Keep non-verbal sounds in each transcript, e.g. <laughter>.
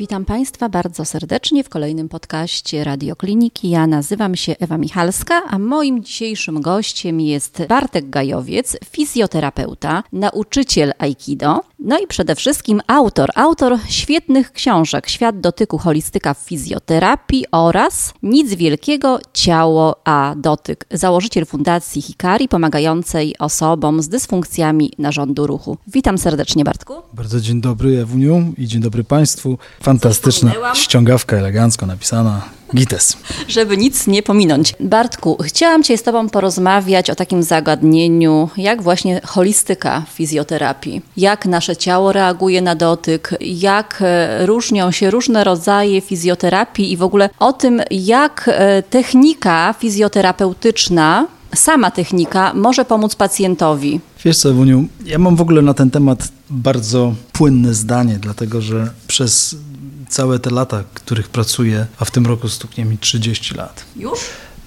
Witam Państwa bardzo serdecznie w kolejnym podcaście Radiokliniki. Ja nazywam się Ewa Michalska, a moim dzisiejszym gościem jest Bartek Gajowiec, fizjoterapeuta, nauczyciel Aikido, no i przede wszystkim autor, autor świetnych książek Świat dotyku, holistyka w fizjoterapii oraz Nic wielkiego, ciało a dotyk. Założyciel Fundacji Hikari pomagającej osobom z dysfunkcjami narządu ruchu. Witam serdecznie Bartku. Bardzo dzień dobry Ewuniu i dzień dobry Państwu. Fantastyczna ściągawka elegancko napisana. Gites. Żeby nic nie pominąć. Bartku, chciałam Cię z Tobą porozmawiać o takim zagadnieniu, jak właśnie holistyka fizjoterapii. Jak nasze ciało reaguje na dotyk, jak e, różnią się różne rodzaje fizjoterapii i w ogóle o tym, jak e, technika fizjoterapeutyczna sama technika może pomóc pacjentowi? Wiesz co, Ewuniu, ja mam w ogóle na ten temat bardzo płynne zdanie, dlatego że przez całe te lata, których pracuję, a w tym roku stuknie mi 30 lat. Już?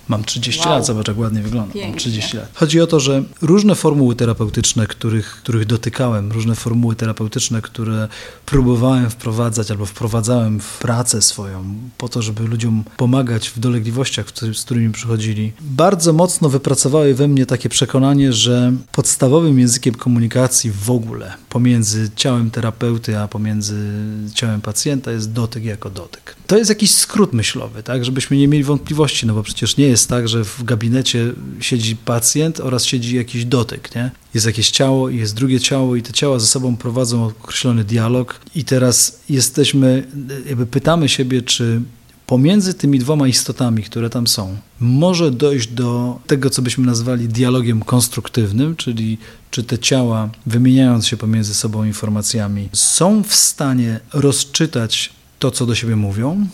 Mam 30 wow. lat, zobacz jak ładnie wygląda. Pięknie. Mam 30 lat. Chodzi o to, że różne formuły terapeutyczne, których, których dotykałem, różne formuły terapeutyczne, które próbowałem wprowadzać albo wprowadzałem w pracę swoją, po to, żeby ludziom pomagać w dolegliwościach, z którymi przychodzili, bardzo mocno wypracowały we mnie takie przekonanie, że podstawowym językiem komunikacji w ogóle pomiędzy ciałem terapeuty, a pomiędzy ciałem pacjenta jest dotyk jako dotyk. To jest jakiś skrót myślowy, tak, żebyśmy nie mieli wątpliwości, no bo przecież nie jest tak, że w gabinecie siedzi pacjent oraz siedzi jakiś dotyk, nie? Jest jakieś ciało jest drugie ciało i te ciała ze sobą prowadzą określony dialog i teraz jesteśmy, jakby pytamy siebie, czy pomiędzy tymi dwoma istotami, które tam są, może dojść do tego, co byśmy nazwali dialogiem konstruktywnym, czyli czy te ciała, wymieniając się pomiędzy sobą informacjami, są w stanie rozczytać to, co do siebie mówią?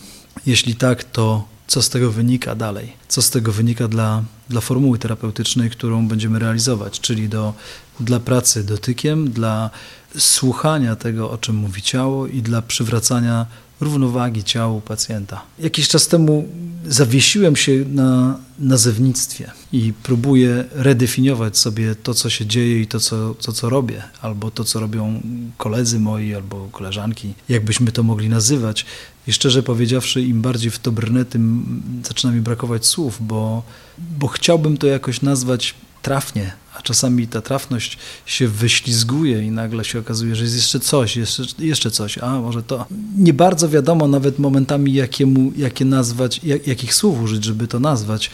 Jeśli tak, to co z tego wynika dalej, co z tego wynika dla, dla formuły terapeutycznej, którą będziemy realizować, czyli do, dla pracy dotykiem, dla słuchania tego, o czym mówi ciało i dla przywracania równowagi ciału pacjenta. Jakiś czas temu zawiesiłem się na nazewnictwie i próbuję redefiniować sobie to, co się dzieje i to, co, to, co robię, albo to, co robią koledzy moi, albo koleżanki, jakbyśmy to mogli nazywać. I szczerze powiedziawszy, im bardziej w to brnę, tym zaczyna mi brakować słów, bo, bo chciałbym to jakoś nazwać trafnie, a czasami ta trafność się wyślizguje i nagle się okazuje, że jest jeszcze coś, jeszcze, jeszcze coś, a może to. Nie bardzo wiadomo nawet momentami, jakiemu, jakie nazwać, jak, jakich słów użyć, żeby to nazwać,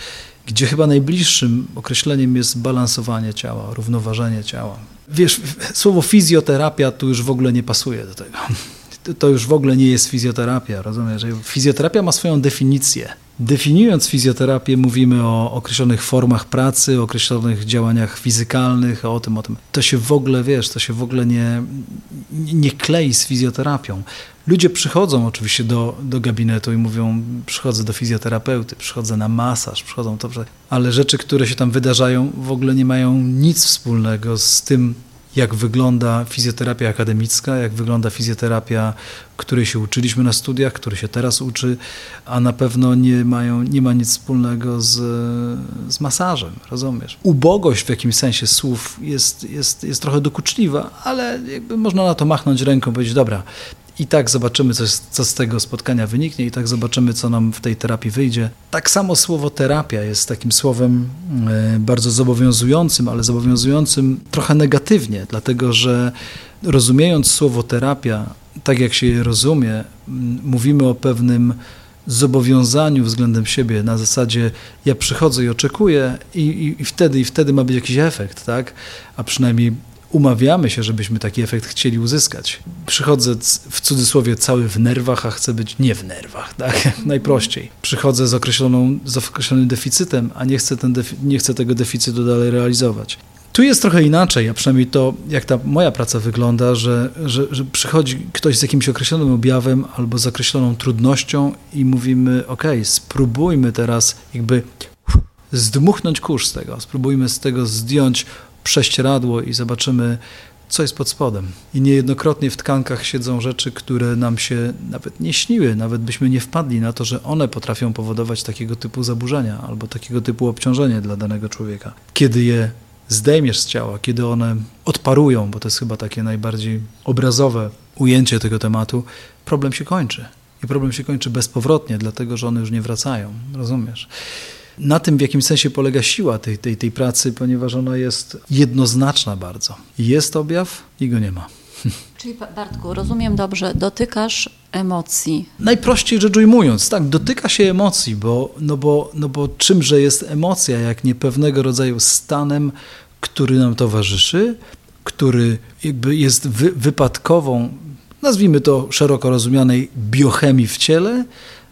gdzie chyba najbliższym określeniem jest balansowanie ciała, równoważenie ciała. Wiesz, słowo fizjoterapia tu już w ogóle nie pasuje do tego to już w ogóle nie jest fizjoterapia, rozumiesz? Fizjoterapia ma swoją definicję. Definiując fizjoterapię, mówimy o określonych formach pracy, o określonych działaniach fizykalnych, o tym, o tym. To się w ogóle, wiesz, to się w ogóle nie, nie klei z fizjoterapią. Ludzie przychodzą oczywiście do, do gabinetu i mówią, przychodzę do fizjoterapeuty, przychodzę na masaż, przychodzą to, ale rzeczy, które się tam wydarzają, w ogóle nie mają nic wspólnego z tym, jak wygląda fizjoterapia akademicka, jak wygląda fizjoterapia, której się uczyliśmy na studiach, który się teraz uczy, a na pewno nie, mają, nie ma nic wspólnego z, z masażem, rozumiesz? Ubogość w jakimś sensie słów jest, jest, jest trochę dokuczliwa, ale jakby można na to machnąć ręką powiedzieć, dobra, i tak zobaczymy, co, co z tego spotkania wyniknie, i tak zobaczymy, co nam w tej terapii wyjdzie. Tak samo słowo terapia jest takim słowem e, bardzo zobowiązującym, ale zobowiązującym trochę negatywnie, dlatego że rozumiejąc słowo terapia, tak jak się je rozumie, mówimy o pewnym zobowiązaniu względem siebie na zasadzie ja przychodzę i oczekuję i, i, i, wtedy i wtedy ma być jakiś efekt, tak? A przynajmniej umawiamy się, żebyśmy taki efekt chcieli uzyskać. Przychodzę w cudzysłowie cały w nerwach, a chcę być nie w nerwach, <laughs> tak? Najprościej. Przychodzę z, określoną, z określonym deficytem, a nie chcę, ten nie chcę tego deficytu dalej realizować. Tu jest trochę inaczej, a przynajmniej to, jak ta moja praca wygląda, że, że, że przychodzi ktoś z jakimś określonym objawem albo z określoną trudnością i mówimy, ok, spróbujmy teraz jakby zdmuchnąć kurz z tego, spróbujmy z tego zdjąć prześcieradło i zobaczymy, co jest pod spodem. I niejednokrotnie w tkankach siedzą rzeczy, które nam się nawet nie śniły, nawet byśmy nie wpadli na to, że one potrafią powodować takiego typu zaburzenia albo takiego typu obciążenie dla danego człowieka. Kiedy je zdejmiesz z ciała, kiedy one odparują, bo to jest chyba takie najbardziej obrazowe ujęcie tego tematu, problem się kończy. I problem się kończy bezpowrotnie, dlatego że one już nie wracają. Rozumiesz? Na tym w jakimś sensie polega siła tej, tej, tej pracy, ponieważ ona jest jednoznaczna bardzo. Jest objaw i go nie ma. <laughs> Czyli Bartku, rozumiem dobrze, dotykasz emocji. Najprościej rzecz ujmując, tak, dotyka się emocji, bo, no bo, no bo czymże jest emocja, jak nie pewnego rodzaju stanem, który nam towarzyszy, który jakby jest wy, wypadkową, nazwijmy to szeroko rozumianej biochemii w ciele,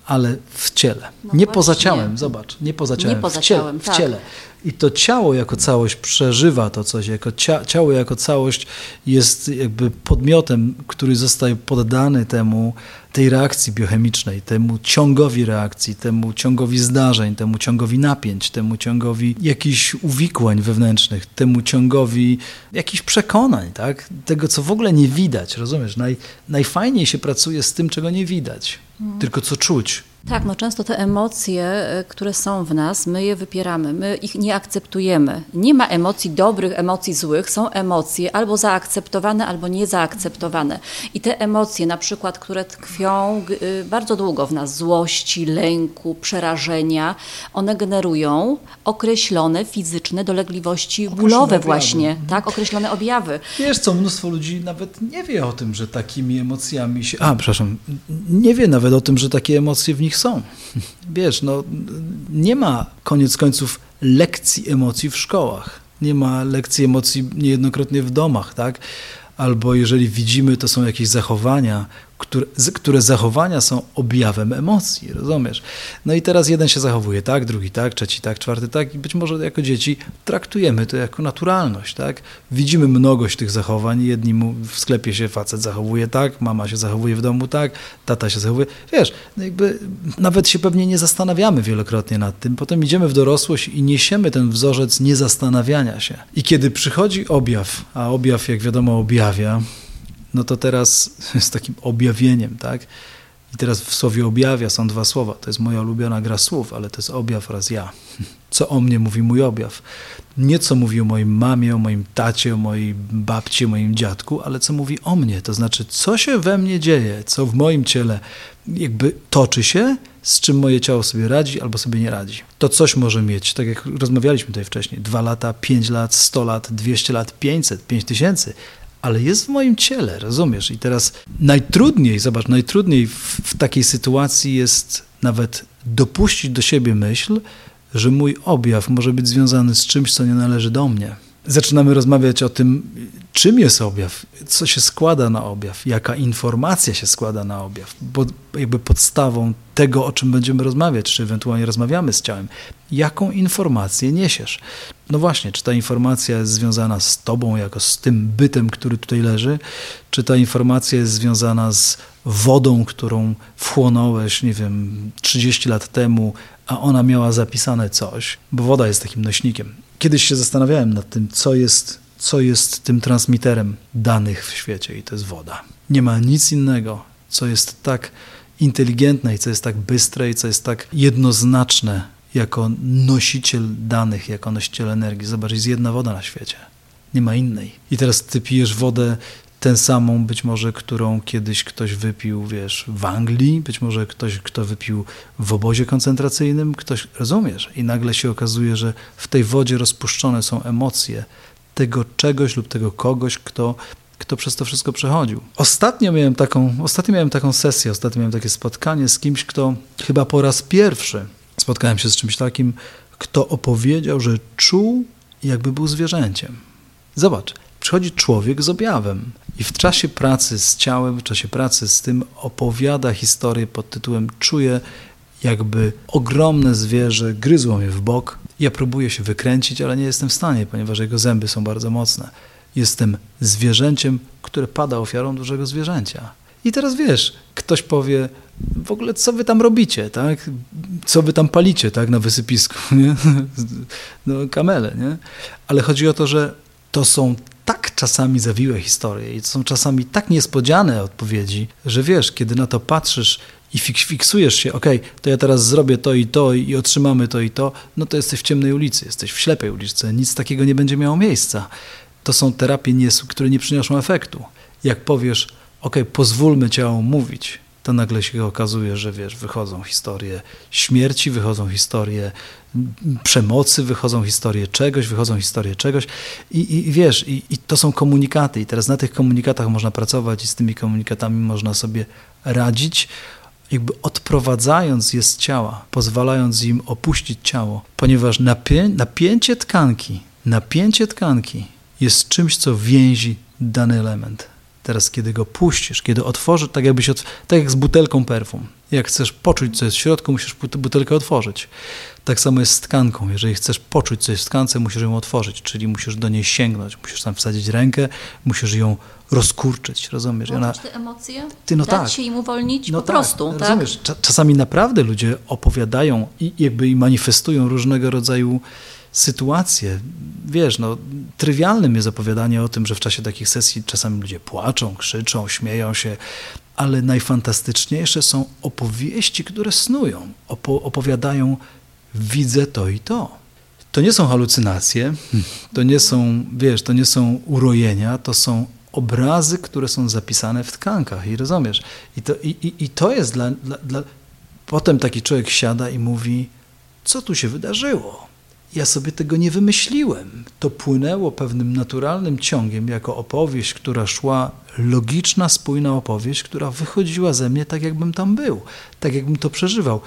ale w ciele. No nie właśnie. poza ciałem, zobacz, nie poza ciałem, nie poza w, ciele, ciałem, w tak. ciele. I to ciało jako całość przeżywa to coś, jako cia, ciało jako całość jest jakby podmiotem, który zostaje poddany temu, tej reakcji biochemicznej, temu ciągowi reakcji, temu ciągowi zdarzeń, temu ciągowi napięć, temu ciągowi jakichś uwikłań wewnętrznych, temu ciągowi jakichś przekonań, tak? tego, co w ogóle nie widać, rozumiesz? Naj, najfajniej się pracuje z tym, czego nie widać, mhm. tylko co czuć. Tak, no często te emocje, e, które są w nas, my je wypieramy, my ich nie akceptujemy. Nie ma emocji dobrych, emocji złych, są emocje albo zaakceptowane, albo niezaakceptowane. I te emocje, na przykład, które tkwią y, bardzo długo w nas, złości, lęku, przerażenia, one generują określone fizyczne dolegliwości określone bólowe objawy. właśnie, mhm. tak, określone objawy. Wiesz co, mnóstwo ludzi nawet nie wie o tym, że takimi emocjami się... A, przepraszam, nie wie nawet o tym, że takie emocje w nich nich są. <laughs> Wiesz, no, nie ma koniec końców lekcji emocji w szkołach. Nie ma lekcji emocji niejednokrotnie w domach, tak? Albo jeżeli widzimy, to są jakieś zachowania, które, które zachowania są objawem emocji, rozumiesz? No i teraz jeden się zachowuje tak, drugi tak, trzeci tak, czwarty tak i być może jako dzieci traktujemy to jako naturalność, tak? Widzimy mnogość tych zachowań, jedni w sklepie się facet zachowuje tak, mama się zachowuje w domu tak, tata się zachowuje, wiesz, no jakby nawet się pewnie nie zastanawiamy wielokrotnie nad tym, potem idziemy w dorosłość i niesiemy ten wzorzec niezastanawiania się. I kiedy przychodzi objaw, a objaw jak wiadomo objawia, no to teraz <laughs> z takim objawieniem, tak? I teraz w słowie objawia są dwa słowa. To jest moja ulubiona gra słów, ale to jest objaw oraz ja. <laughs> Co o mnie mówi mój objaw. Nie co mówi o moim mamie, o moim tacie, o mojej babci, o moim dziadku, ale co mówi o mnie. To znaczy, co się we mnie dzieje, co w moim ciele jakby toczy się, z czym moje ciało sobie radzi albo sobie nie radzi. To coś może mieć, tak jak rozmawialiśmy tutaj wcześniej, dwa lata, pięć lat, sto lat, dwieście lat, pięćset, pięć tysięcy, ale jest w moim ciele, rozumiesz? I teraz najtrudniej, zobacz, najtrudniej w, w takiej sytuacji jest nawet dopuścić do siebie myśl, że mój objaw może być związany z czymś, co nie należy do mnie. Zaczynamy rozmawiać o tym, czym jest objaw, co się składa na objaw, jaka informacja się składa na objaw, bo jakby podstawą tego, o czym będziemy rozmawiać, czy ewentualnie rozmawiamy z ciałem, jaką informację niesiesz. No właśnie, czy ta informacja jest związana z tobą, jako z tym bytem, który tutaj leży, czy ta informacja jest związana z wodą, którą wchłonąłeś, nie wiem, 30 lat temu, a ona miała zapisane coś, bo woda jest takim nośnikiem. Kiedyś się zastanawiałem nad tym, co jest, co jest tym transmiterem danych w świecie i to jest woda. Nie ma nic innego, co jest tak inteligentne i co jest tak bystre i co jest tak jednoznaczne jako nosiciel danych, jako nosiciel energii. Zobacz, jest jedna woda na świecie. Nie ma innej. I teraz ty pijesz wodę tę samą, być może, którą kiedyś ktoś wypił, wiesz, w Anglii, być może ktoś, kto wypił w obozie koncentracyjnym, ktoś, rozumiesz? I nagle się okazuje, że w tej wodzie rozpuszczone są emocje tego czegoś lub tego kogoś, kto kto przez to wszystko przechodził. Ostatnio miałem taką, ostatnio miałem taką sesję, ostatnio miałem takie spotkanie z kimś, kto chyba po raz pierwszy spotkałem się z czymś takim, kto opowiedział, że czuł, jakby był zwierzęciem. Zobacz, przychodzi człowiek z objawem i w czasie pracy z ciałem, w czasie pracy z tym opowiada historię pod tytułem Czuję, jakby ogromne zwierzę gryzło mnie w bok. Ja próbuję się wykręcić, ale nie jestem w stanie, ponieważ jego zęby są bardzo mocne. Jestem zwierzęciem, które pada ofiarą dużego zwierzęcia. I teraz wiesz, ktoś powie, w ogóle co wy tam robicie, tak? Co wy tam palicie, tak, na wysypisku, <laughs> nie? No, kamele, nie? Ale chodzi o to, że to są tak czasami zawiłe historie i to są czasami tak niespodziane odpowiedzi, że wiesz, kiedy na to patrzysz i fiksujesz się, ok, to ja teraz zrobię to i to i otrzymamy to i to, no to jesteś w ciemnej ulicy, jesteś w ślepej ulicy, nic takiego nie będzie miało miejsca. To są terapie, które nie przynoszą efektu. Jak powiesz, ok, pozwólmy ciału mówić, to nagle się okazuje, że wiesz, wychodzą historie śmierci, wychodzą historie przemocy, wychodzą historie czegoś, wychodzą historie czegoś i, i wiesz, i, i, to są komunikaty i teraz na tych komunikatach można pracować i z tymi komunikatami można sobie radzić, jakby odprowadzając je z ciała, pozwalając im opuścić ciało, ponieważ napię napięcie tkanki, napięcie tkanki jest czymś, co więzi dany element. Teraz, kiedy go puścisz, kiedy otworzysz, tak jakbyś, od, tak jak z butelką perfum. Jak chcesz poczuć, co jest w środku, musisz butelkę otworzyć. Tak samo jest z tkanką. Jeżeli chcesz poczuć, co jest w tkance, musisz ją otworzyć, czyli musisz do niej sięgnąć, musisz tam wsadzić rękę, musisz ją rozkurczyć, rozumiesz? Ona, te emocje? Ty, no Dać tak. się im uwolnić no po tak, prostu, tak? Rozumiesz? Czasami naprawdę ludzie opowiadają i jakby i manifestują różnego rodzaju sytuacje. Wiesz, no, trywialnym jest opowiadanie o tym, że w czasie takich sesji czasami ludzie płaczą, krzyczą, śmieją się, ale najfantastyczniejsze są opowieści, które snują, opo opowiadają, widzę to i to. To nie są halucynacje, to nie są, wiesz, to nie są urojenia, to są obrazy, które są zapisane w tkankach i rozumiesz. I to, i, i, i to jest dla, dla, dla... Potem taki człowiek siada i mówi, co tu się wydarzyło? Ja sobie tego nie wymyśliłem. To płynęło pewnym naturalnym ciągiem, jako opowieść, która szła, logiczna, spójna opowieść, która wychodziła ze mnie tak, jakbym tam był, tak, jakbym to przeżywał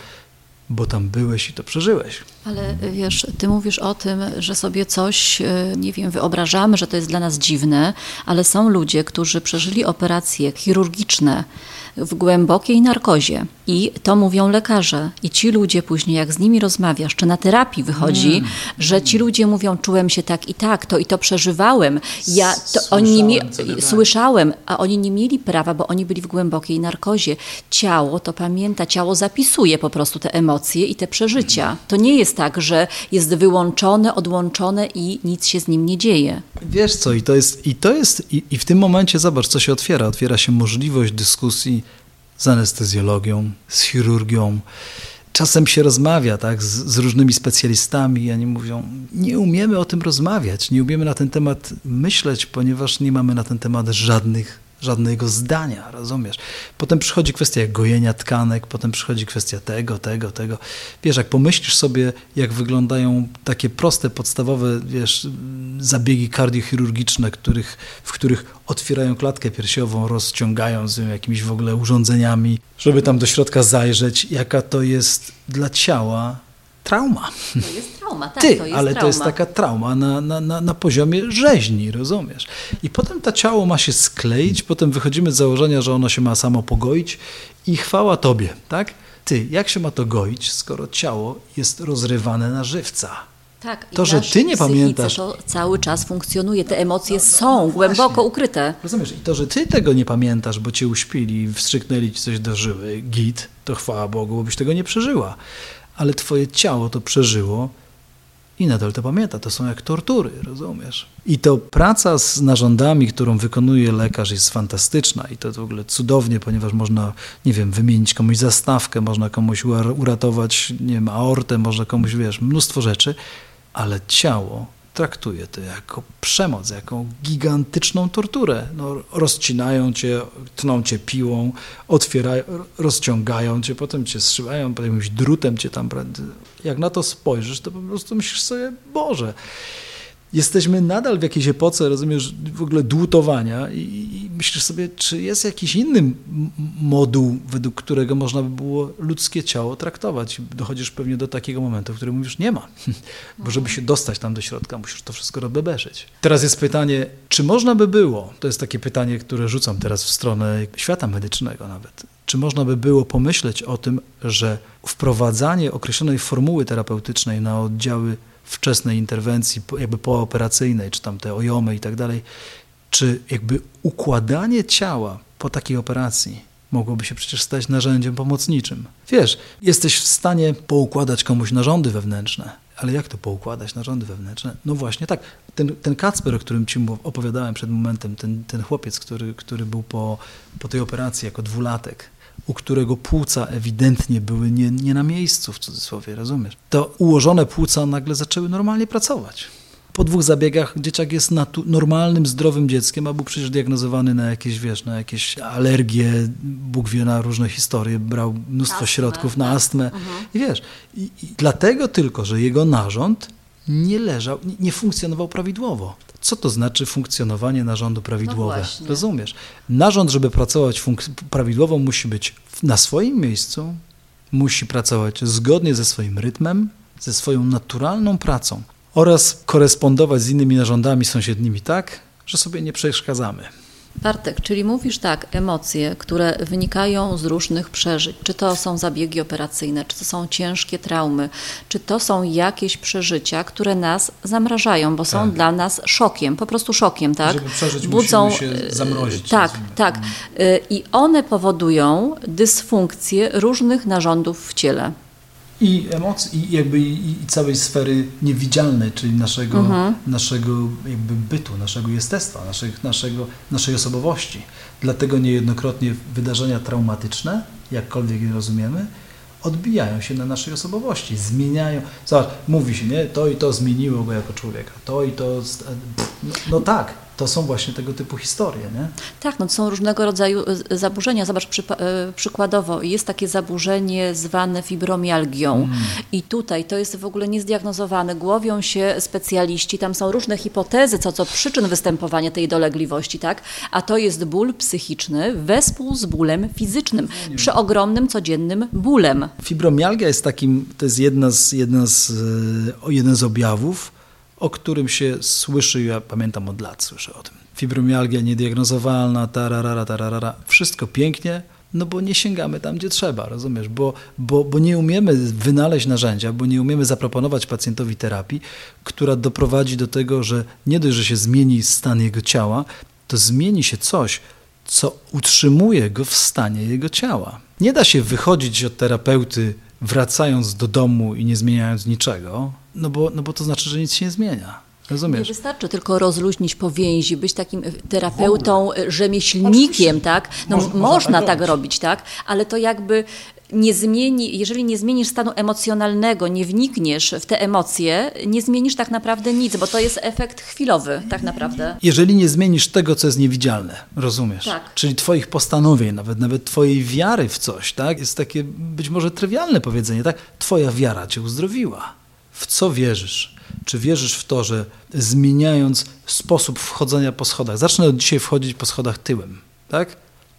bo tam byłeś i to przeżyłeś. Ale wiesz, ty mówisz o tym, że sobie coś, e, nie wiem, wyobrażamy, że to jest dla nas dziwne, ale są ludzie, którzy przeżyli operacje chirurgiczne, w głębokiej narkozie. I to mówią lekarze. I ci ludzie później, jak z nimi rozmawiasz, czy na terapii wychodzi, mm. że ci ludzie mówią, czułem się tak i tak, to i to przeżywałem. Ja, to oni nie tak. słyszałem, a oni nie mieli prawa, bo oni byli w głębokiej narkozie. Ciało to pamięta, ciało zapisuje po prostu te emocje i te przeżycia. To nie jest tak, że jest wyłączone, odłączone i nic się z nim nie dzieje. Wiesz co, i to jest, i, to jest, i, i w tym momencie zobacz, co się otwiera. Otwiera się możliwość dyskusji z anestezjologią, z chirurgią. Czasem się rozmawia tak, z, z, różnymi specjalistami i oni mówią, nie umiemy o tym rozmawiać, nie umiemy na ten temat myśleć, ponieważ nie mamy na ten temat żadnych żadnego zdania, rozumiesz? Potem przychodzi kwestia gojenia tkanek, potem przychodzi kwestia tego, tego, tego. Wiesz, jak pomyślisz sobie, jak wyglądają takie proste, podstawowe, wiesz, zabiegi kardiochirurgiczne, których, w których otwierają klatkę piersiową, rozciągają z jakimiś w ogóle urządzeniami, żeby tam do środka zajrzeć, jaka to jest dla ciała trauma. To jest trauma, tak, Ty, to jest ale trauma. to jest taka trauma na, na, na, na poziomie rzeźni, rozumiesz? I potem to ciało ma się skleić, potem wychodzimy z założenia, że ono się ma samo pogoić i chwała Tobie, tak? Ty, jak się ma to goić, skoro ciało jest rozrywane na żywca? Tak, to, że ty nie pamiętasz. To cały czas funkcjonuje, te emocje no, no, są no, głęboko ukryte. Rozumiesz, i to, że ty tego nie pamiętasz, bo cię uśpili, wstrzyknęli ci coś do żyły, git, to chwała Bogu, bo byś tego nie przeżyła ale twoje ciało to przeżyło i nadal to pamięta. To są jak tortury, rozumiesz? I to praca z narządami, którą wykonuje lekarz jest fantastyczna i to w ogóle cudownie, ponieważ można, nie wiem, wymienić komuś zastawkę, można komuś uratować, nie wiem, aortę, można komuś, wiesz, mnóstwo rzeczy, ale ciało traktuje to jako przemoc, jako gigantyczną torturę. No, rozcinają cię, tną cię piłą, otwierają, rozciągają cię, potem cię strzymają, potem jakimś drutem cię tam... Jak na to spojrzysz, to po prostu myślisz sobie, Boże, jesteśmy nadal w jakiejś epoce, rozumiesz, w ogóle dłutowania i, i myślisz sobie, czy jest jakiś inny moduł, według którego można by było ludzkie ciało traktować. Dochodzisz pewnie do takiego momentu, w którym mówisz, nie ma. <laughs> Bo żeby się dostać tam do środka, musisz to wszystko rozbebeszyć. Teraz jest pytanie, czy można by było, to jest takie pytanie, które rzucam teraz w stronę świata medycznego nawet, czy można by było pomyśleć o tym, że wprowadzanie określonej formuły terapeutycznej na oddziały wczesnej interwencji, jakby pooperacyjnej, czy tam te ojomy i tak dalej, czy jakby układanie ciała po takiej operacji mogłoby się przecież stać narzędziem pomocniczym. Wiesz, jesteś w stanie poukładać komuś narządy wewnętrzne, ale jak to poukładać narządy wewnętrzne? No właśnie tak. Ten, ten Kacper, o którym ci opowiadałem przed momentem, ten, ten chłopiec, który, który był po, po tej operacji jako dwulatek, u którego płuca ewidentnie były nie, nie na miejscu, w cudzysłowie, rozumiesz? To ułożone płuca nagle zaczęły normalnie pracować. Po dwóch zabiegach dzieciak jest normalnym, zdrowym dzieckiem, a był przecież diagnozowany na jakieś, wiesz, na jakieś alergie, Bóg wie na różne historie, brał mnóstwo astmę, środków na astmę. Mhm. I wiesz, i, i dlatego tylko, że jego narząd nie leżał, nie funkcjonował prawidłowo. Co to znaczy funkcjonowanie narządu prawidłowe? No Rozumiesz? Narząd, żeby pracować prawidłowo, musi być na swoim miejscu, musi pracować zgodnie ze swoim rytmem, ze swoją naturalną pracą oraz korespondować z innymi narządami sąsiednimi tak, że sobie nie przeszkadzamy. Bartek, czyli mówisz tak, emocje, które wynikają z różnych przeżyć, czy to są zabiegi operacyjne, czy to są ciężkie traumy, czy to są jakieś przeżycia, które nas zamrażają, bo są tak. dla nas szokiem, po prostu szokiem, tak? Żeby przeżyć, Budzą, się zamrozić. Tak, tak. Mm. Y, I one powodują dysfunkcję różnych narządów w ciele i emocji, i jakby i, i całej sfery niewidzialnej, czyli naszego, mhm. naszego jakby bytu, naszego jestestwa, naszych, naszego, naszej osobowości. Dlatego niejednokrotnie wydarzenia traumatyczne, jakkolwiek je rozumiemy, odbijają się na naszej osobowości, zmieniają. Zobacz, mówi się, nie, to i to zmieniło go jako człowieka, to i to. No, no tak, to są właśnie tego typu historie. Nie? Tak, no to są różnego rodzaju y, zaburzenia. Zobacz przy, y, przykładowo, jest takie zaburzenie zwane fibromialgią mm. i tutaj to jest w ogóle niezdiagnozowane. Głowią się specjaliści, tam są różne hipotezy co do przyczyn występowania tej dolegliwości, tak? a to jest ból psychiczny wespół z bólem fizycznym, przy ogromnym codziennym bólem. Fibromialgia jest takim, to jest jedna z, jedna z, jeden z objawów, o którym się słyszy, ja pamiętam od lat słyszę o tym. Fibromialgia niediagnozowalna, tararara, tararara, wszystko pięknie, no bo nie sięgamy tam, gdzie trzeba, rozumiesz, bo, bo, bo nie umiemy wynaleźć narzędzia, bo nie umiemy zaproponować pacjentowi terapii, która doprowadzi do tego, że nie dość, że się zmieni stan jego ciała, to zmieni się coś, co utrzymuje go w stanie jego ciała. Nie da się wychodzić od terapeuty wracając do domu i nie zmieniając niczego, no bo, no bo to znaczy, że nic się nie zmienia. Rozumiesz? Nie wystarczy tylko rozluźnić powięzi, być takim terapeutą, rzemieślnikiem, Oczywiście. tak? No, można, można tak, tak robić, tak? Ale to jakby nie zmieni, jeżeli nie zmienisz stanu emocjonalnego, nie wnikniesz w te emocje, nie zmienisz tak naprawdę nic, bo to jest efekt chwilowy tak naprawdę. Jeżeli nie zmienisz tego, co jest niewidzialne, rozumiesz? Tak. Czyli twoich postanowień, nawet, nawet twojej wiary w coś, tak? Jest takie być może trywialne powiedzenie, tak? Twoja wiara cię uzdrowiła. W co wierzysz? Czy wierzysz w to, że zmieniając sposób wchodzenia po schodach, zacznę od dzisiaj wchodzić po schodach tyłem, tak?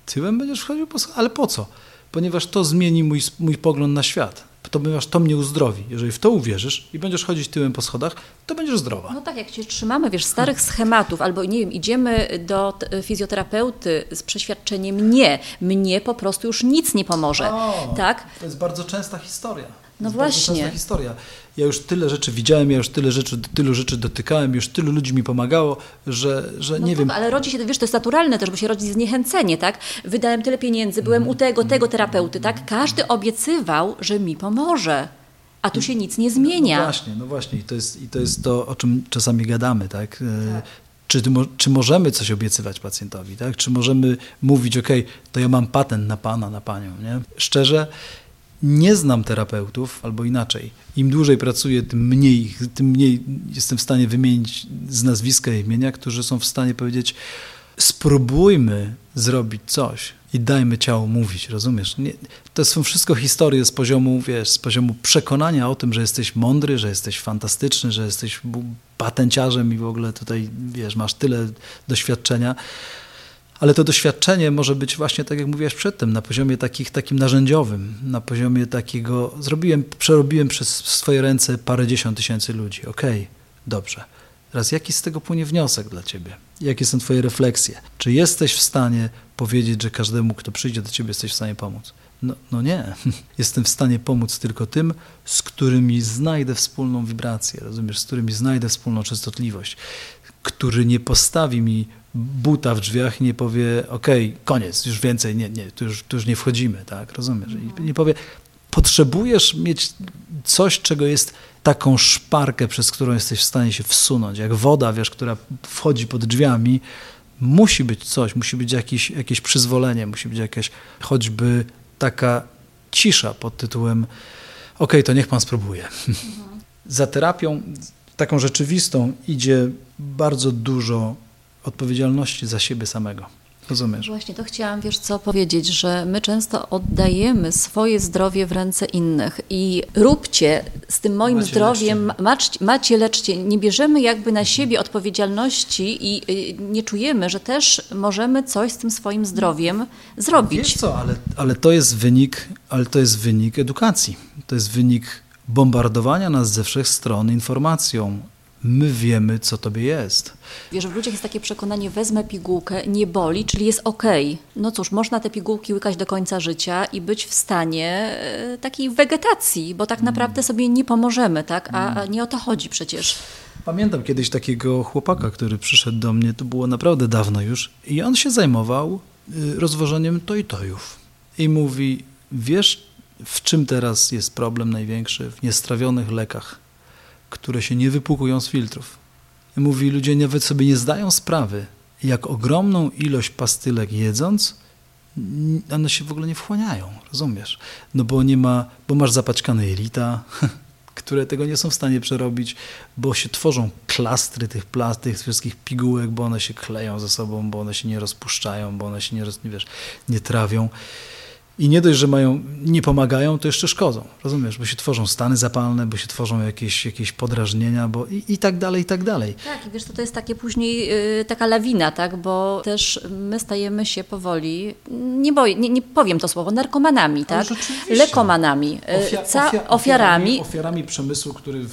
Tyłem będziesz wchodził po schodach, ale po co? ponieważ to zmieni mój, mój pogląd na świat. Ponieważ to mnie uzdrowi. Jeżeli w to uwierzysz i będziesz chodzić tyłem po schodach, to będziesz zdrowa. No tak, jak się trzymamy, wiesz, starych schematów, albo nie wiem, idziemy do fizjoterapeuty z przeświadczeniem nie, mnie po prostu już nic nie pomoże. O, tak? To jest bardzo częsta historia. No właśnie. historia. Ja już tyle rzeczy widziałem, ja już tyle rzeczy, tylu rzeczy dotykałem, już tylu ludzi mi pomagało, że, że no nie tak, wiem. Ale rodzi się, wiesz, to jest naturalne też, bo się rodzi zniechęcenie, tak? Wydałem tyle pieniędzy, byłem u tego, tego terapeuty, tak? Każdy obiecywał, że mi pomoże. A tu się nic nie zmienia. No, no właśnie, no właśnie. I to, jest, I to jest to, o czym czasami gadamy, tak? E, tak. Czy, czy możemy coś obiecywać pacjentowi, tak? Czy możemy mówić, ok, to ja mam patent na pana, na panią, nie? Szczerze, nie znam terapeutów, albo inaczej, im dłużej pracuję, tym mniej, tym mniej jestem w stanie wymienić z nazwiska i imienia, którzy są w stanie powiedzieć, spróbujmy zrobić coś i dajmy ciało mówić, rozumiesz? Nie, to są wszystko historie z poziomu, wiesz, z poziomu przekonania o tym, że jesteś mądry, że jesteś fantastyczny, że jesteś patenciarzem i w ogóle tutaj, wiesz, masz tyle doświadczenia, ale to doświadczenie może być właśnie, tak jak mówiłaś przedtem, na poziomie takich, takim narzędziowym, na poziomie takiego, zrobiłem, przerobiłem przez swoje ręce parę dziesiąt tysięcy ludzi. Okej, okay, dobrze. Teraz jaki z tego płynie wniosek dla ciebie? Jakie są twoje refleksje? Czy jesteś w stanie powiedzieć, że każdemu, kto przyjdzie do ciebie, jesteś w stanie pomóc? No, no nie. <laughs> Jestem w stanie pomóc tylko tym, z którymi znajdę wspólną wibrację, rozumiesz, z którymi znajdę wspólną częstotliwość, który nie postawi mi buta w drzwiach i nie powie, okej, okay, koniec, już więcej, nie, nie, tu już, tu już nie wchodzimy, tak, rozumiesz? I nie powie, potrzebujesz mieć coś, czego jest taką szparkę, przez którą jesteś w stanie się wsunąć, jak woda, wiesz, która wchodzi pod drzwiami, musi być coś, musi być jakieś, jakieś przyzwolenie, musi być jakieś choćby taka cisza pod tytułem ok, to niech pan spróbuje. Mhm. <laughs> Za terapią taką rzeczywistą idzie bardzo dużo odpowiedzialności za siebie samego. Rozumiesz? Właśnie to chciałam, wiesz co, powiedzieć, że my często oddajemy swoje zdrowie w ręce innych i róbcie z tym moim macie zdrowiem, leczcie. macie leczcie, nie bierzemy jakby na siebie odpowiedzialności i y, nie czujemy, że też możemy coś z tym swoim zdrowiem zrobić. Wiesz co, ale, ale to jest wynik, ale to jest wynik edukacji. To jest wynik bombardowania nas ze wszech stron informacją, my wiemy, co tobie jest. Wiesz, w ludziach jest takie przekonanie, wezmę pigułkę, nie boli, czyli jest okej. Okay. No cóż, można te pigułki łykać do końca życia i być w stanie e, takiej wegetacji, bo tak naprawdę sobie nie pomożemy, tak? A, a nie o to chodzi przecież. Pamiętam kiedyś takiego chłopaka, który przyszedł do mnie, to było naprawdę dawno już, i on się zajmował y, rozwożeniem tojtojów. I mówi, wiesz, w czym teraz jest problem największy? W niestrawionych lekach które się nie wypłukują z filtrów. Mówi, ludzie nawet sobie nie zdają sprawy, jak ogromną ilość pastylek jedząc, one się w ogóle nie wchłaniają, rozumiesz? No bo nie ma, bo masz zapaczkane jelita, <laughs> które tego nie są w stanie przerobić, bo się tworzą klastry tych plast, tych wszystkich pigułek, bo one się kleją ze sobą, bo one się nie rozpuszczają, bo one się nie, nie, wiesz, nie trawią. I nie dość, że mają, nie pomagają, to jeszcze szkodzą, rozumiesz? Bo się tworzą stany zapalne, bo się tworzą jakieś, jakieś podrażnienia, bo i, i tak dalej, i tak dalej. Tak, i wiesz, to, to jest takie później yy, taka lawina, tak? Bo też my stajemy się powoli, nie, boję, nie, nie powiem to słowo, narkomanami, tak? Lekomanami, y, Ofia, ofia, ofiarami. ofiarami. Ofiarami przemysłu, który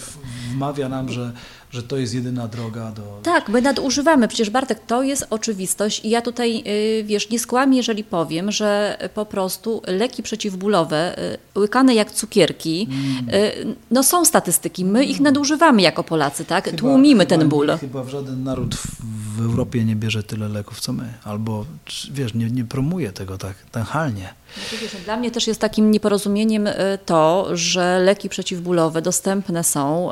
wmawia nam, że że to jest jedyna droga do... Tak, my nadużywamy. Przecież Bartek, to jest oczywistość i ja tutaj, y, wiesz, nie skłamię, jeżeli powiem, że po prostu leki przeciwbólowe, y, łykane jak cukierki, mm. no są statystyki. My ich nadużywamy jako Polacy, tak? Chyba, Tłumimy ten ból. Chyba w żaden naród w Europie nie bierze tyle leków, co my. Albo, wiesz, nie, nie promuje tego tak. No wiesz, dla mnie też jest takim nieporozumieniem to, że leki przeciwbólowe dostępne są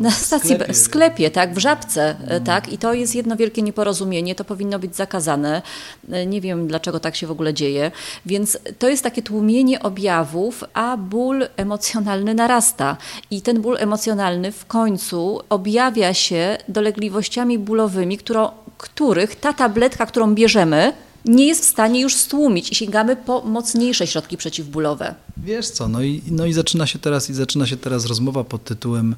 na stacji, stacji w sklepie, tak, w żabce, no. tak, i to jest jedno wielkie nieporozumienie, to powinno być zakazane. Nie wiem, dlaczego tak się w ogóle dzieje, więc to jest takie tłumienie objawów, a ból emocjonalny narasta. I ten ból emocjonalny w końcu objawia się dolegliwościami bólowymi, którą, których ta tabletka, którą bierzemy, nie jest w stanie już stłumić i sięgamy po mocniejsze środki przeciwbólowe. Wiesz co, no i, no i zaczyna się teraz i zaczyna się teraz rozmowa pod tytułem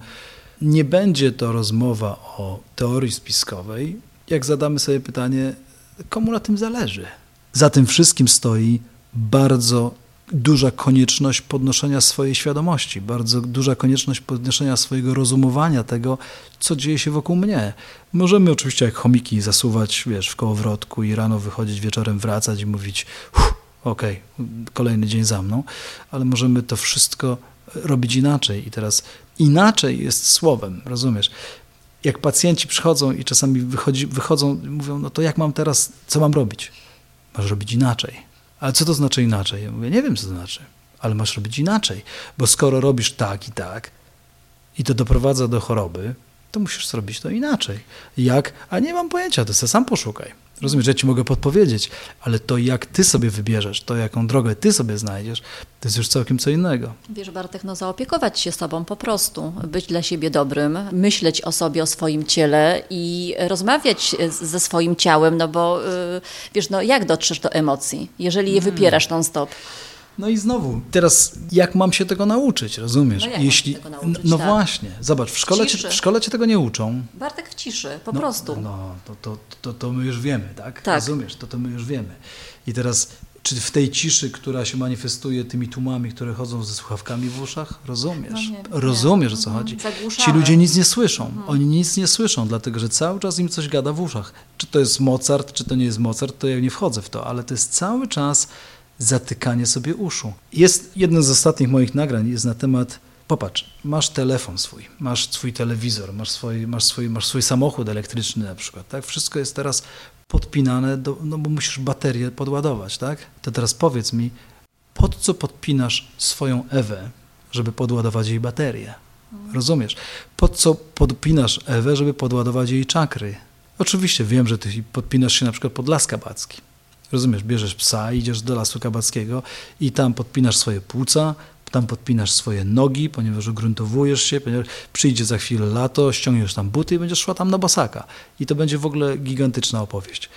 nie będzie to rozmowa o teorii spiskowej, jak zadamy sobie pytanie, komu na tym zależy. Za tym wszystkim stoi bardzo duża konieczność podnoszenia swojej świadomości, bardzo duża konieczność podnoszenia swojego rozumowania tego, co dzieje się wokół mnie. Możemy oczywiście jak chomiki zasuwać, wiesz, w kołowrotku i rano wychodzić, wieczorem wracać i mówić okej, okay, kolejny dzień za mną, ale możemy to wszystko robić inaczej i teraz inaczej jest słowem, rozumiesz? Jak pacjenci przychodzą i czasami wychodzi, wychodzą i mówią, no to jak mam teraz, co mam robić? Masz robić inaczej. Ale co to znaczy inaczej? Ja mówię, nie wiem, co to znaczy, ale masz robić inaczej, bo skoro robisz tak i tak i to doprowadza do choroby, to musisz zrobić to inaczej. Jak? A nie mam pojęcia, to sobie sam poszukaj. Rozumiesz, że ja ci mogę podpowiedzieć, ale to jak ty sobie wybierzesz, to jaką drogę ty sobie znajdziesz, to jest już całkiem co innego. Wiesz, Bartek, no zaopiekować się sobą po prostu, być dla siebie dobrym, myśleć o sobie, o swoim ciele i rozmawiać ze swoim ciałem, no bo yy, wiesz, no jak dotrzesz do emocji, jeżeli je hmm. wypierasz non-stop? No i znowu, teraz jak mam się tego nauczyć, rozumiesz? No Jeśli, nauczyć, no tak. właśnie, zobacz, w szkole, cię, w szkole cię tego nie uczą. Bartek w ciszy, po no, prostu. No, to, to, to, to my już wiemy, tak? tak? Rozumiesz, to, to my już wiemy. I teraz, czy w tej ciszy, która się manifestuje tymi tłumami, które chodzą ze słuchawkami w uszach, rozumiesz? No nie, rozumiesz, nie. o co chodzi? Zagłuszamy. Ci ludzie nic nie słyszą. Mhm. Oni nic nie słyszą, dlatego że cały czas im coś gada w uszach. Czy to jest Mozart, czy to nie jest Mozart, to ja nie wchodzę w to, ale to jest cały czas zatykanie sobie uszu. Jest jedno z ostatnich moich nagrań jest na temat Popatrz, masz telefon swój, masz swój telewizor, masz swój, masz swój, masz swój samochód elektryczny na przykład, tak? Wszystko jest teraz podpinane, do, no bo musisz baterię podładować, tak? To teraz powiedz mi, pod co podpinasz swoją Ewę, żeby podładować jej baterię? Rozumiesz? Pod co podpinasz Ewę, żeby podładować jej czakry? Oczywiście wiem, że ty podpinasz się na przykład pod las kabacki. Rozumiesz, bierzesz psa, idziesz do lasu kabackiego i tam podpinasz swoje płuca, tam podpinasz swoje nogi, ponieważ ugruntowujesz się, ponieważ przyjdzie za chwilę lato, ściągniesz tam buty i będziesz szła tam na bosaka. I to będzie w ogóle gigantyczna opowieść.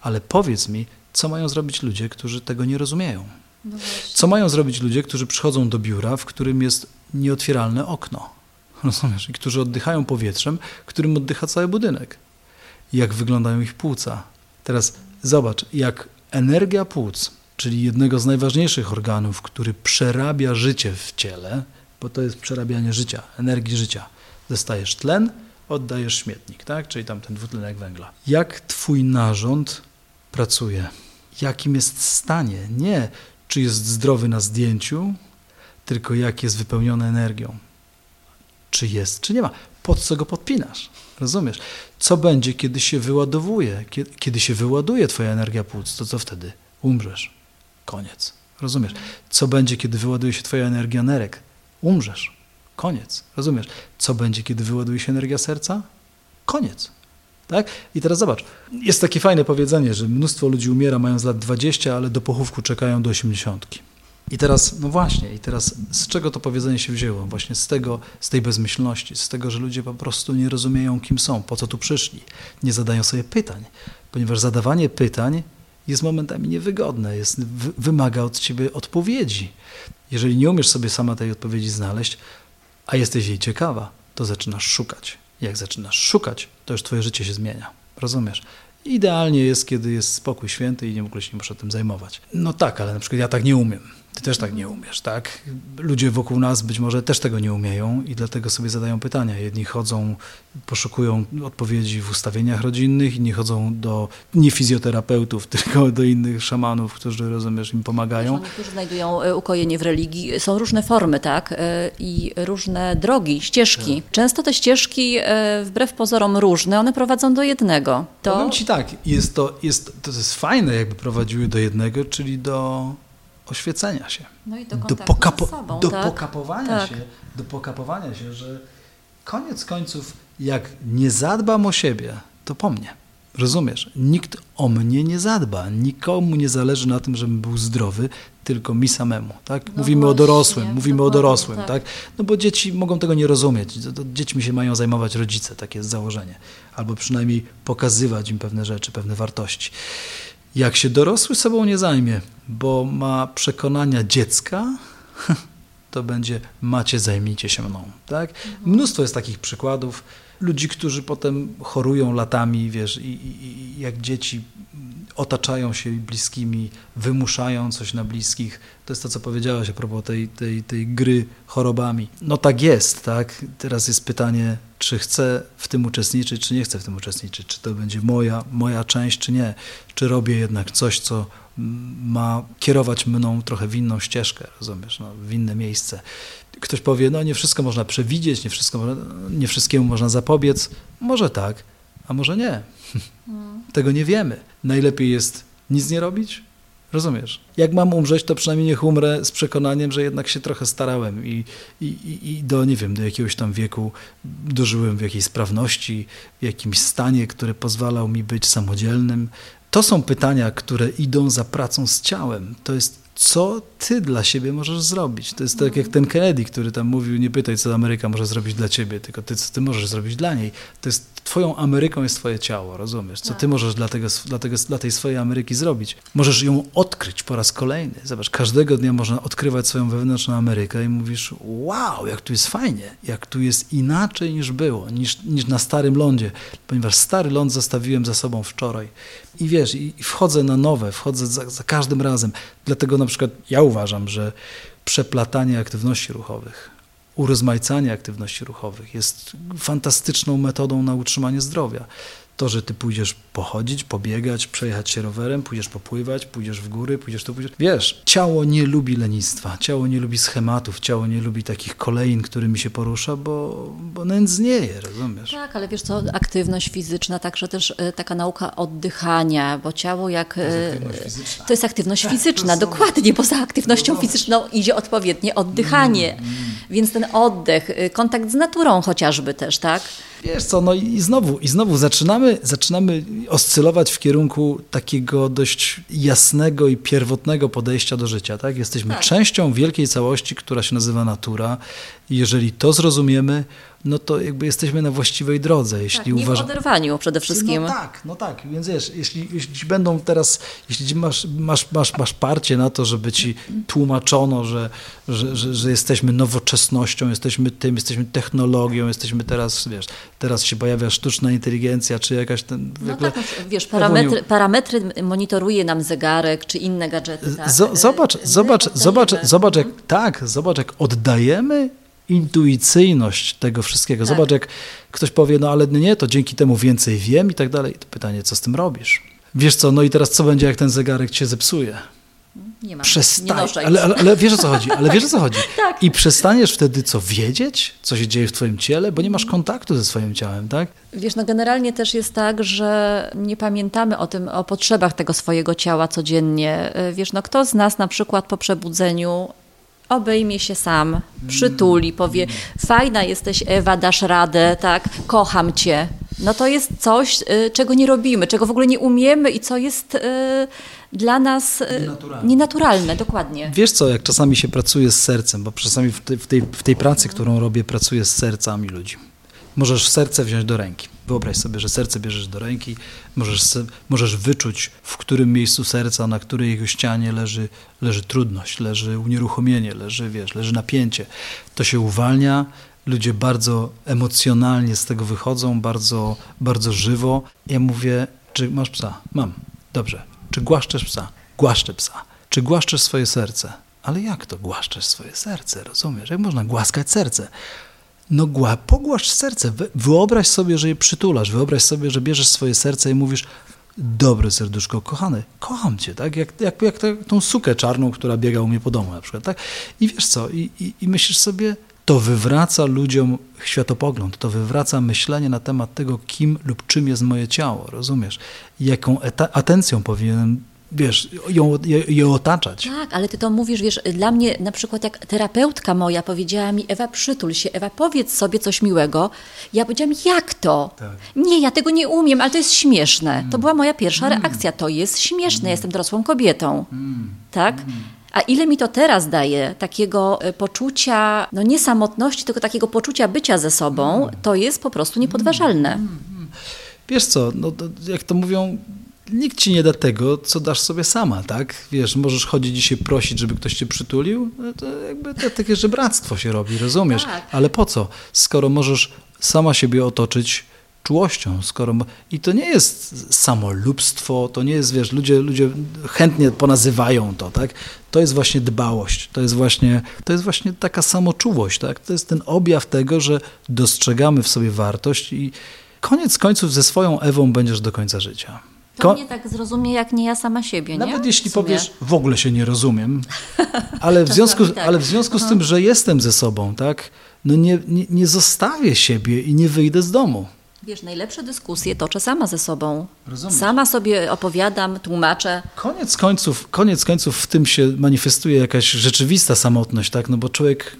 Ale powiedz mi, co mają zrobić ludzie, którzy tego nie rozumieją? No co mają zrobić ludzie, którzy przychodzą do biura, w którym jest nieotwieralne okno? <laughs> Rozumiesz? I którzy oddychają powietrzem, którym oddycha cały budynek. Jak wyglądają ich płuca. Teraz zobacz, jak energia płuc czyli jednego z najważniejszych organów, który przerabia życie w ciele, bo to jest przerabianie życia, energii życia. Dostajesz tlen, oddajesz śmietnik, tak? czyli tam ten dwutlenek węgla. Jak twój narząd pracuje? Jakim jest stanie? Nie, czy jest zdrowy na zdjęciu, tylko jak jest wypełniony energią. Czy jest, czy nie ma. Po co go podpinasz? Rozumiesz? Co będzie, kiedy się wyładowuje? Kiedy się wyładuje twoja energia płuc, to co wtedy? Umrzesz. Koniec. Rozumiesz? Co będzie, kiedy wyładuje się twoja energia nerek? Umrzesz. Koniec. Rozumiesz? Co będzie, kiedy wyładuje się energia serca? Koniec. Tak? I teraz zobacz, jest takie fajne powiedzenie, że mnóstwo ludzi umiera mając lat 20, ale do pochówku czekają do 80. I teraz, no właśnie, i teraz z czego to powiedzenie się wzięło? Właśnie z tego, z tej bezmyślności, z tego, że ludzie po prostu nie rozumieją, kim są, po co tu przyszli, nie zadają sobie pytań, ponieważ zadawanie pytań jest momentami niewygodne, jest, wymaga od ciebie odpowiedzi. Jeżeli nie umiesz sobie sama tej odpowiedzi znaleźć, a jesteś jej ciekawa, to zaczynasz szukać. Jak zaczynasz szukać, to już twoje życie się zmienia. Rozumiesz? Idealnie jest, kiedy jest spokój święty i nie w ogóle się nie muszę tym zajmować. No tak, ale na przykład ja tak nie umiem. Ty też tak nie umiesz, tak? Ludzie wokół nas być może też tego nie umieją i dlatego sobie zadają pytania. Jedni chodzą, poszukują odpowiedzi w ustawieniach rodzinnych, inni chodzą do nie fizjoterapeutów, <laughs> tylko do innych szamanów, którzy, rozumiesz, im pomagają. Niektórzy znajdują e, ukojenie w religii. Są różne formy, tak? E, I różne drogi, ścieżki. Tak. Często te ścieżki, e, wbrew pozorom różne, one prowadzą do jednego. To... Powiem ci tak, jest to, jest, to jest fajne, jakby prowadziły do jednego, czyli do oświecenia się. No i do, do, pokapo sobą, do tak? pokapowania tak. się, do pokapowania się, że koniec końców, jak nie zadbam o siebie, to po mnie. Rozumiesz? Nikt o mnie nie zadba, nikomu nie zależy na tym, żebym był zdrowy, tylko mi samemu. Tak? No mówimy właśnie, o dorosłym, mówimy o dorosłym. Tak. tak. No bo dzieci mogą tego nie rozumieć. Dziećmi się mają zajmować rodzice, takie jest założenie. Albo przynajmniej pokazywać im pewne rzeczy, pewne wartości. Jak się dorosły sobą nie zajmie, bo ma przekonania dziecka, <laughs> to będzie macie, zajmijcie się mną. Tak? Mnóstwo jest takich przykładów ludzi, którzy potem chorują latami, wiesz, i, i, i jak dzieci otaczają się bliskimi, wymuszają coś na bliskich. To jest to, co powiedziałaś a propos tej, tej, tej gry chorobami. No tak jest, tak? Teraz jest pytanie, czy chcę w tym uczestniczyć, czy nie chcę w tym uczestniczyć. Czy to będzie moja, moja część, czy nie. Czy robię jednak coś, co ma kierować mną trochę w inną ścieżkę, rozumiesz, no, w inne miejsce. Ktoś powie, no nie wszystko można przewidzieć, nie, wszystko, nie wszystkiemu można zapobiec. Może tak, a może nie. Hmm. Tego nie wiemy. Najlepiej jest nic nie robić, Rozumiesz? Jak mam umrzeć, to przynajmniej niech umrę z przekonaniem, że jednak się trochę starałem i, i, i do, nie wiem, do jakiegoś tam wieku dożyłem w jakiejś sprawności, w jakimś stanie, który pozwalał mi być samodzielnym. To są pytania, które idą za pracą z ciałem. To jest co ty dla siebie możesz zrobić. To jest tak jak ten Kennedy, który tam mówił, nie pytaj, co Ameryka może zrobić dla ciebie, tylko ty, co ty możesz zrobić dla niej. To jest twoją Ameryką jest twoje ciało, rozumiesz? Co ty tak. możesz dla, tego, dla, tego, dla tej swojej Ameryki zrobić? Możesz ją odkryć po raz kolejny. Zobacz, każdego dnia można odkrywać swoją wewnętrzną Amerykę i mówisz, wow, jak tu jest fajnie, jak tu jest inaczej niż było, niż, niż na starym lądzie, ponieważ stary ląd zostawiłem za sobą wczoraj. I wiesz, i wchodzę na nowe, wchodzę za, za każdym razem. Dlatego na przykład ja uważam, że przeplatanie aktywności ruchowych, urozmaicanie aktywności ruchowych jest fantastyczną metodą na utrzymanie zdrowia. To, że ty pójdziesz pochodzić, pobiegać, przejechać się rowerem, pójdziesz popływać, pójdziesz w góry, pójdziesz tu, pójdziesz... Wiesz, ciało nie lubi lenistwa, ciało nie lubi schematów, ciało nie lubi takich kolejn, którymi się porusza, bo, bo nędznieje, rozumiesz? Tak, ale wiesz co, aktywność fizyczna, także też e, taka nauka oddychania, bo ciało jak... To jest e, aktywność fizyczna. To jest aktywność fizyczna, dokładnie, poza aktywnością fizyczną idzie odpowiednie oddychanie, mm, mm. więc ten oddech, e, kontakt z naturą chociażby też, tak? Wiesz co, no i znowu, i znowu zaczynamy, zaczynamy oscylować w kierunku takiego dość jasnego i pierwotnego podejścia do życia. Tak? Jesteśmy Tak. częścią wielkiej całości, która się nazywa natura. I jeżeli to zrozumiemy, no to jakby jesteśmy na właściwej drodze. Jeśli Tak, nie w oderwaniu przede wszystkim. no tak, no tak, więc wiesz, jeśli, jeśli będą teraz, jeśli masz, masz, masz, masz parcie na to, żeby ci tłumaczono, że, że, że, że jesteśmy nowoczesnością, jesteśmy tym, jesteśmy technologią, jesteśmy teraz, wiesz, teraz się pojawia sztuczna inteligencja, czy jakaś ten... No ogóle- tak, no, wiesz, parametry, parametry monitoruje nam zegarek czy inne gadżety. Tak? Zobacz, My zobacz, oddajemy. zobacz, zobacz, jak, tak, zobacz, jak oddajemy intuicyjność tego wszystkiego. Tak. Zobacz, jak ktoś powie, no ale nie, to dzięki temu więcej wiem i tak dalej. To pytanie, co z tym robisz? Wiesz co, no i teraz co będzie, jak ten zegarek cię zepsuje? Nie ma. Nie Przestań, noszaj. ale, ale, ale wiesz o co chodzi, ale wiesz o co chodzi. <laughs> Tak. I przestaniesz wtedy co wiedzieć, co się dzieje w twoim ciele, bo nie masz kontaktu ze swoim ciałem, tak? Wiesz, no generalnie też jest tak, że nie pamiętamy o tym, o potrzebach tego swojego ciała codziennie. Wiesz, no kto z nas na przykład po przebudzeniu obejmie się sam, przytuli, powie fajna jesteś Ewa, dasz radę, tak, kocham cię. No to jest coś, y, czego nie robimy, czego w ogóle nie umiemy i co jest y, dla nas y, Nienaturalne. nienaturalne, dokładnie. Wiesz co, jak czasami się pracuje z sercem, bo czasami w tej, w tej, w tej pracy, którą robię, pracuję z sercami ludzi. Możesz serce wziąć do ręki. Wyobraź sobie, że serce bierzesz do ręki, możesz, możesz wyczuć, w którym miejscu serca, na której jego ścianie leży, leży trudność, leży unieruchomienie, leży, wiesz, leży napięcie. To się uwalnia, ludzie bardzo emocjonalnie z tego wychodzą, bardzo, bardzo żywo. Ja mówię, czy masz psa? Mam. Dobrze. Czy głaszczesz psa? Głaszczę psa. Czy głaszczesz swoje serce? Ale jak to głaszczesz swoje serce? Rozumiesz? Jak można głaskać serce? No gła, pogłaszcz serce. Wy- Wyobraź sobie, że je przytulasz. Wyobraź sobie, że bierzesz swoje serce i mówisz dobre serduszko, kochany, kocham cię, tak? Jak, jak, jak tą sukę czarną, która biega u mnie po domu na przykład, tak? I wiesz co? I, i, i myślisz sobie, to wywraca ludziom światopogląd, to wywraca myślenie na temat tego, kim lub czym jest moje ciało, rozumiesz? Jaką atencją powinienem, wiesz, ją, je, je otaczać. Tak, ale ty to mówisz, wiesz, dla mnie na przykład jak terapeutka moja powiedziała mi, Ewa, przytul się, Ewa, powiedz sobie coś miłego. Ja powiedziałam, jak to? Tak. Nie, ja tego nie umiem, ale to jest śmieszne. To była moja pierwsza reakcja, to jest śmieszne, ja jestem dorosłą kobietą. Tak? A ile mi to teraz daje takiego e, poczucia, no nie samotności, tylko takiego poczucia bycia ze sobą, to jest po prostu niepodważalne. Wiesz co, no, jak to mówią, nikt ci nie da tego, co dasz sobie sama, tak? Wiesz, możesz chodzić dzisiaj prosić, żeby ktoś cię przytulił, no to jakby to takie żebractwo się robi, rozumiesz? Tak. Ale po co? Skoro możesz sama siebie otoczyć czułością, skoro... I to nie jest samolubstwo, to nie jest, wiesz, ludzie, ludzie chętnie ponazywają to, tak? To jest właśnie dbałość, to jest właśnie, to jest właśnie taka samoczułość, tak? To jest ten objaw tego, że dostrzegamy w sobie wartość i koniec końców ze swoją Ewą będziesz do końca życia. To Ko- mnie tak zrozumie, jak nie ja sama siebie, nie? nawet jeśli W sumie. powiesz, w ogóle się nie rozumiem, <laughs> ale w związku, tak. ale w związku z tym, że jestem ze sobą, tak, no nie, nie, nie zostawię siebie i nie wyjdę z domu. Wiesz, najlepsze dyskusje toczę sama ze sobą. Rozumiesz. Sama sobie opowiadam, tłumaczę. Koniec końców, koniec końców w tym się manifestuje jakaś rzeczywista samotność, tak? No bo człowiek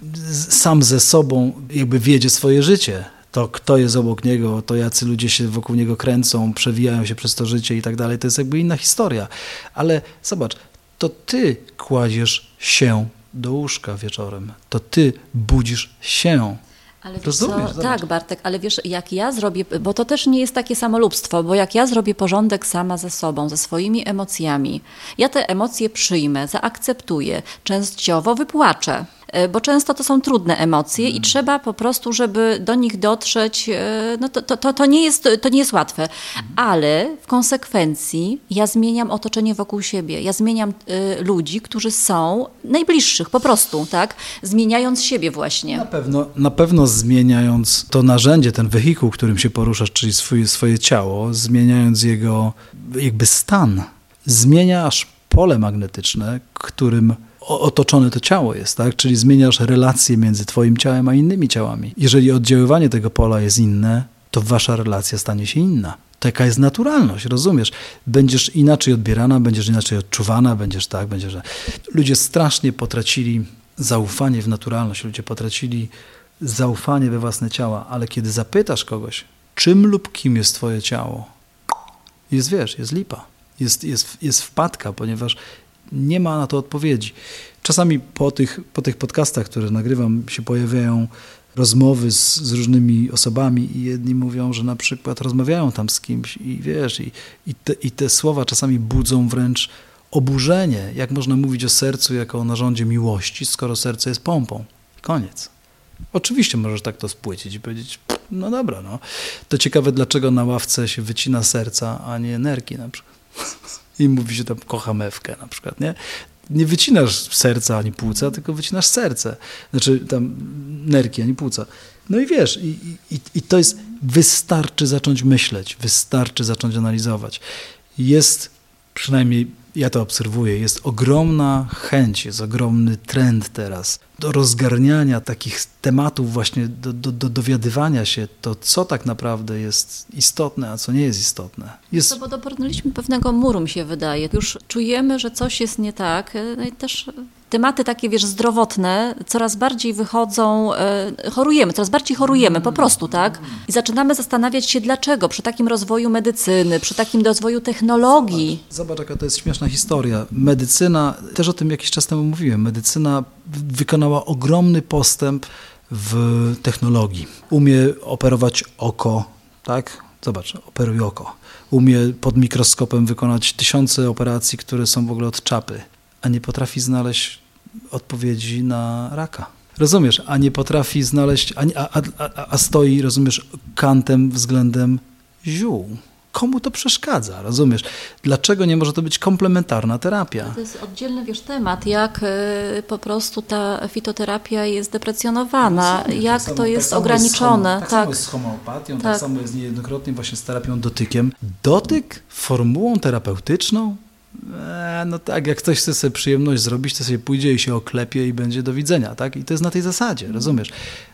sam ze sobą jakby wiedzie swoje życie. To, kto jest obok niego, to jacy ludzie się wokół niego kręcą, przewijają się przez to życie i tak dalej, to jest jakby inna historia. Ale zobacz, to ty kładziesz się do łóżka wieczorem. To ty budzisz się. Ale wiesz Rozumiesz, co? Tak, Bartek, ale wiesz, jak ja zrobię, bo to też nie jest takie samolubstwo, bo jak ja zrobię porządek sama ze sobą, ze swoimi emocjami, ja te emocje przyjmę, zaakceptuję, częściowo wypłaczę. E, Bo często to są trudne emocje Mm. i trzeba po prostu, żeby do nich dotrzeć, e, no to, to, to, to, nie jest, to nie jest łatwe. Mm. Ale w konsekwencji ja zmieniam otoczenie wokół siebie. Ja zmieniam e, ludzi, którzy są najbliższych, po prostu, tak? Zmieniając siebie właśnie. Na pewno, na pewno zmieniając to narzędzie, ten wehikuł, którym się poruszasz, czyli swoje, swoje ciało, zmieniając jego jakby stan, zmieniasz pole magnetyczne, którym otoczone to ciało jest, tak? Czyli zmieniasz relacje między twoim ciałem a innymi ciałami. Jeżeli oddziaływanie tego pola jest inne, to wasza relacja stanie się inna. Taka jest naturalność, rozumiesz? Będziesz inaczej odbierana, będziesz inaczej odczuwana, będziesz tak, będziesz... Ludzie strasznie potracili zaufanie w naturalność, ludzie potracili zaufanie we własne ciała, ale kiedy zapytasz kogoś, czym lub kim jest twoje ciało? Jest, wiesz, jest lipa. Jest, jest, jest wpadka, ponieważ nie ma na to odpowiedzi. Czasami po tych, po tych podcastach, które nagrywam, się pojawiają rozmowy z, z, różnymi osobami i jedni mówią, że na przykład rozmawiają tam z kimś i wiesz, i, i, te, i te słowa czasami budzą wręcz oburzenie. Jak można mówić o sercu jako o narządzie miłości, skoro serce jest pompą? Koniec. Oczywiście możesz tak to spłycić i powiedzieć, no dobra, no. To ciekawe, dlaczego na ławce się wycina serca, a nie nerki na przykład. <laughs> I mówi się tam kocham Ewkę na przykład, nie? Nie wycinasz serca ani płuca, tylko wycinasz serce. Znaczy tam nerki ani płuca. No i wiesz, i, i, i to jest, wystarczy zacząć myśleć, wystarczy zacząć analizować. Jest przynajmniej ja to obserwuję, jest ogromna chęć, jest ogromny trend teraz do rozgarniania takich tematów, właśnie do, do, do dowiadywania się to, co tak naprawdę jest istotne, a co nie jest istotne. Jest... No bo dobrnęliśmy pewnego muru, mi się wydaje. Już czujemy, że coś jest nie tak. No i też tematy takie, wiesz, zdrowotne coraz bardziej wychodzą, e, chorujemy, coraz bardziej chorujemy, po prostu, tak? I zaczynamy zastanawiać się, dlaczego przy takim rozwoju medycyny, przy takim rozwoju technologii. Zobacz, zobacz jaka to jest śmieszna historia. Medycyna, też o tym jakiś czas temu mówiłem, medycyna wykonała ogromny postęp w technologii. Umie operować oko, tak? Zobacz, operuje oko. Umie pod mikroskopem wykonać tysiące operacji, które są w ogóle od czapy a nie potrafi znaleźć odpowiedzi na raka. Rozumiesz, a nie potrafi znaleźć, a, a, a, a stoi, rozumiesz, kantem względem ziół. Komu to przeszkadza, rozumiesz? Dlaczego nie może to być komplementarna terapia? To jest oddzielny, wiesz, temat, jak y, po prostu ta fitoterapia jest deprecjonowana, no, jak tak to jest tak ograniczone. Jest tak, tak samo jest z homeopatią, tak. tak samo jest niejednokrotnie właśnie z terapią dotykiem. Dotyk formułą terapeutyczną? E, no tak, jak ktoś chce sobie przyjemność zrobić, to sobie pójdzie i się oklepie i będzie do widzenia, tak? I to jest na tej zasadzie, rozumiesz?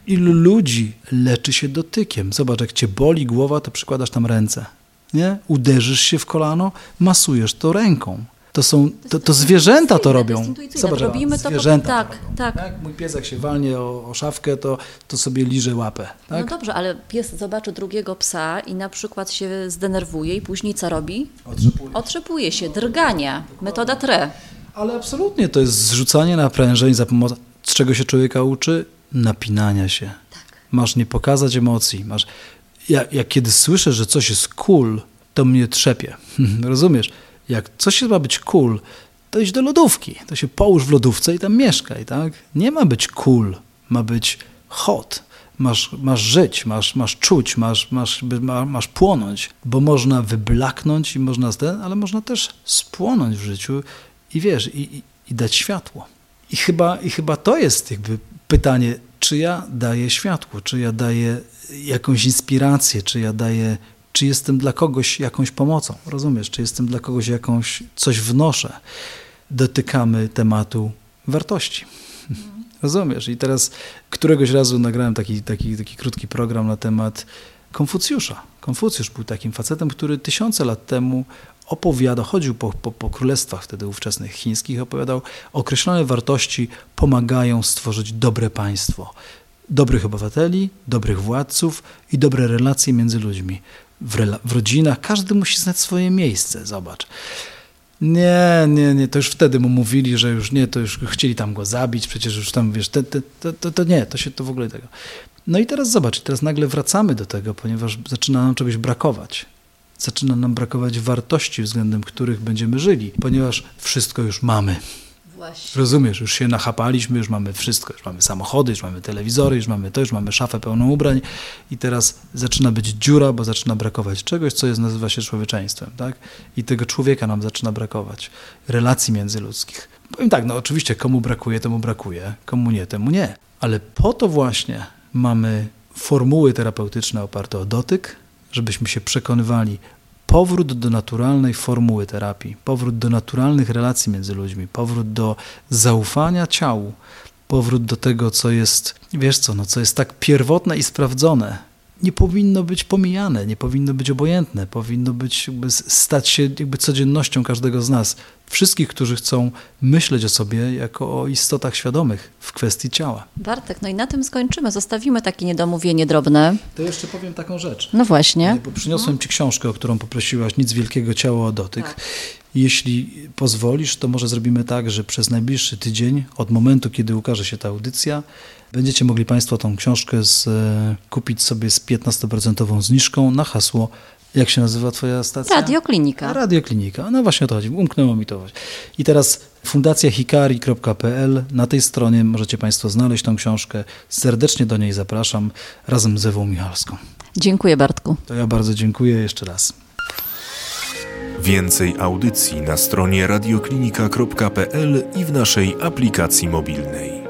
Ilu ludzi leczy się dotykiem? Zobacz, jak cię boli głowa, to przykładasz tam ręce, nie? Uderzysz się w kolano, masujesz to ręką. To są, to, to zwierzęta to robią. Zobacz, Robimy zwierzęta to, tak, to tak. tak. Mój pies jak się walnie o, o szafkę, to, to sobie liże łapę. Tak? No dobrze, ale pies zobaczy drugiego psa i na przykład się zdenerwuje i później co robi? Otrzepuje. Otrzepuje się, drgania, metoda tre. Ale absolutnie to jest zrzucanie naprężeń za pomocą, z czego się człowieka uczy? Napinania się. Tak. Masz nie pokazać emocji. Masz, ja, jak kiedy słyszę, że coś jest cool, to mnie trzepie. <laughs> Rozumiesz? jak coś ma być cool, to idź do lodówki, to się połóż w lodówce i tam mieszkaj, tak? Nie ma być cool, ma być hot. Masz, masz żyć, masz, masz czuć, masz, masz, masz płonąć, bo można wyblaknąć i można, ale można też spłonąć w życiu i wiesz, i, i, i dać światło. I chyba, I chyba to jest jakby pytanie, czy ja daję światło, czy ja daję jakąś inspirację, czy ja daję czy jestem dla kogoś jakąś pomocą, rozumiesz, czy jestem dla kogoś jakąś, coś wnoszę. Dotykamy tematu wartości. <laughs> Rozumiesz? I teraz któregoś razu nagrałem taki, taki, taki krótki program na temat Konfucjusza. Konfucjusz był takim facetem, który tysiące lat temu opowiadał, chodził po, po, po królestwach wtedy ówczesnych chińskich, opowiadał, określone wartości pomagają stworzyć dobre państwo. Dobrych obywateli, dobrych władców i dobre relacje między ludźmi w, w rodzinach, każdy musi znać swoje miejsce, zobacz. Nie, nie, nie, to już wtedy mu mówili, że już nie, to już chcieli tam go zabić, przecież już tam, wiesz, te, te, to, to, to nie, to się to w ogóle tego. No i teraz zobacz, teraz nagle wracamy do tego, ponieważ zaczyna nam czegoś brakować. Zaczyna nam brakować wartości, względem których będziemy żyli, ponieważ wszystko już mamy. Właśnie. Rozumiesz, już się nachapaliśmy, już mamy wszystko, już mamy samochody, już mamy telewizory, już mamy to, już mamy szafę pełną ubrań i teraz zaczyna być dziura, bo zaczyna brakować czegoś, co jest, nazywa się człowieczeństwem, tak? I tego człowieka nam zaczyna brakować, relacji międzyludzkich. Powiem tak, no oczywiście komu brakuje, temu brakuje, komu nie, temu nie. Ale po to właśnie mamy formuły terapeutyczne oparte o dotyk, żebyśmy się przekonywali, powrót do naturalnej formuły terapii, powrót do naturalnych relacji między ludźmi, powrót do zaufania ciału, powrót do tego, co jest, wiesz co, no, co jest tak pierwotne i sprawdzone. Nie powinno być pomijane, nie powinno być obojętne, powinno być jakby stać się jakby codziennością każdego z nas. Wszystkich, którzy chcą myśleć o sobie jako o istotach świadomych w kwestii ciała. Bartek, no i na tym skończymy. Zostawimy takie niedomówienie drobne. To jeszcze powiem taką rzecz. No właśnie. Bo przyniosłem Ci książkę, o którą poprosiłaś, Nic Wielkiego Ciało o Dotyk. Tak. Jeśli pozwolisz, to może zrobimy tak, że przez najbliższy tydzień, od momentu, kiedy ukaże się ta audycja, będziecie mogli Państwo tą książkę z, e, kupić sobie z 15% zniżką na hasło jak się nazywa twoja stacja? Radioklinika. Radioklinika. No właśnie o to chodzi. Umknęło mi to. I teraz fundacjahikari.pl. Na tej stronie możecie Państwo znaleźć tą książkę. Serdecznie do niej zapraszam razem z Ewą Michalską. Dziękuję Bartku. To ja bardzo dziękuję jeszcze raz. Więcej audycji na stronie radioklinika.pl i w naszej aplikacji mobilnej.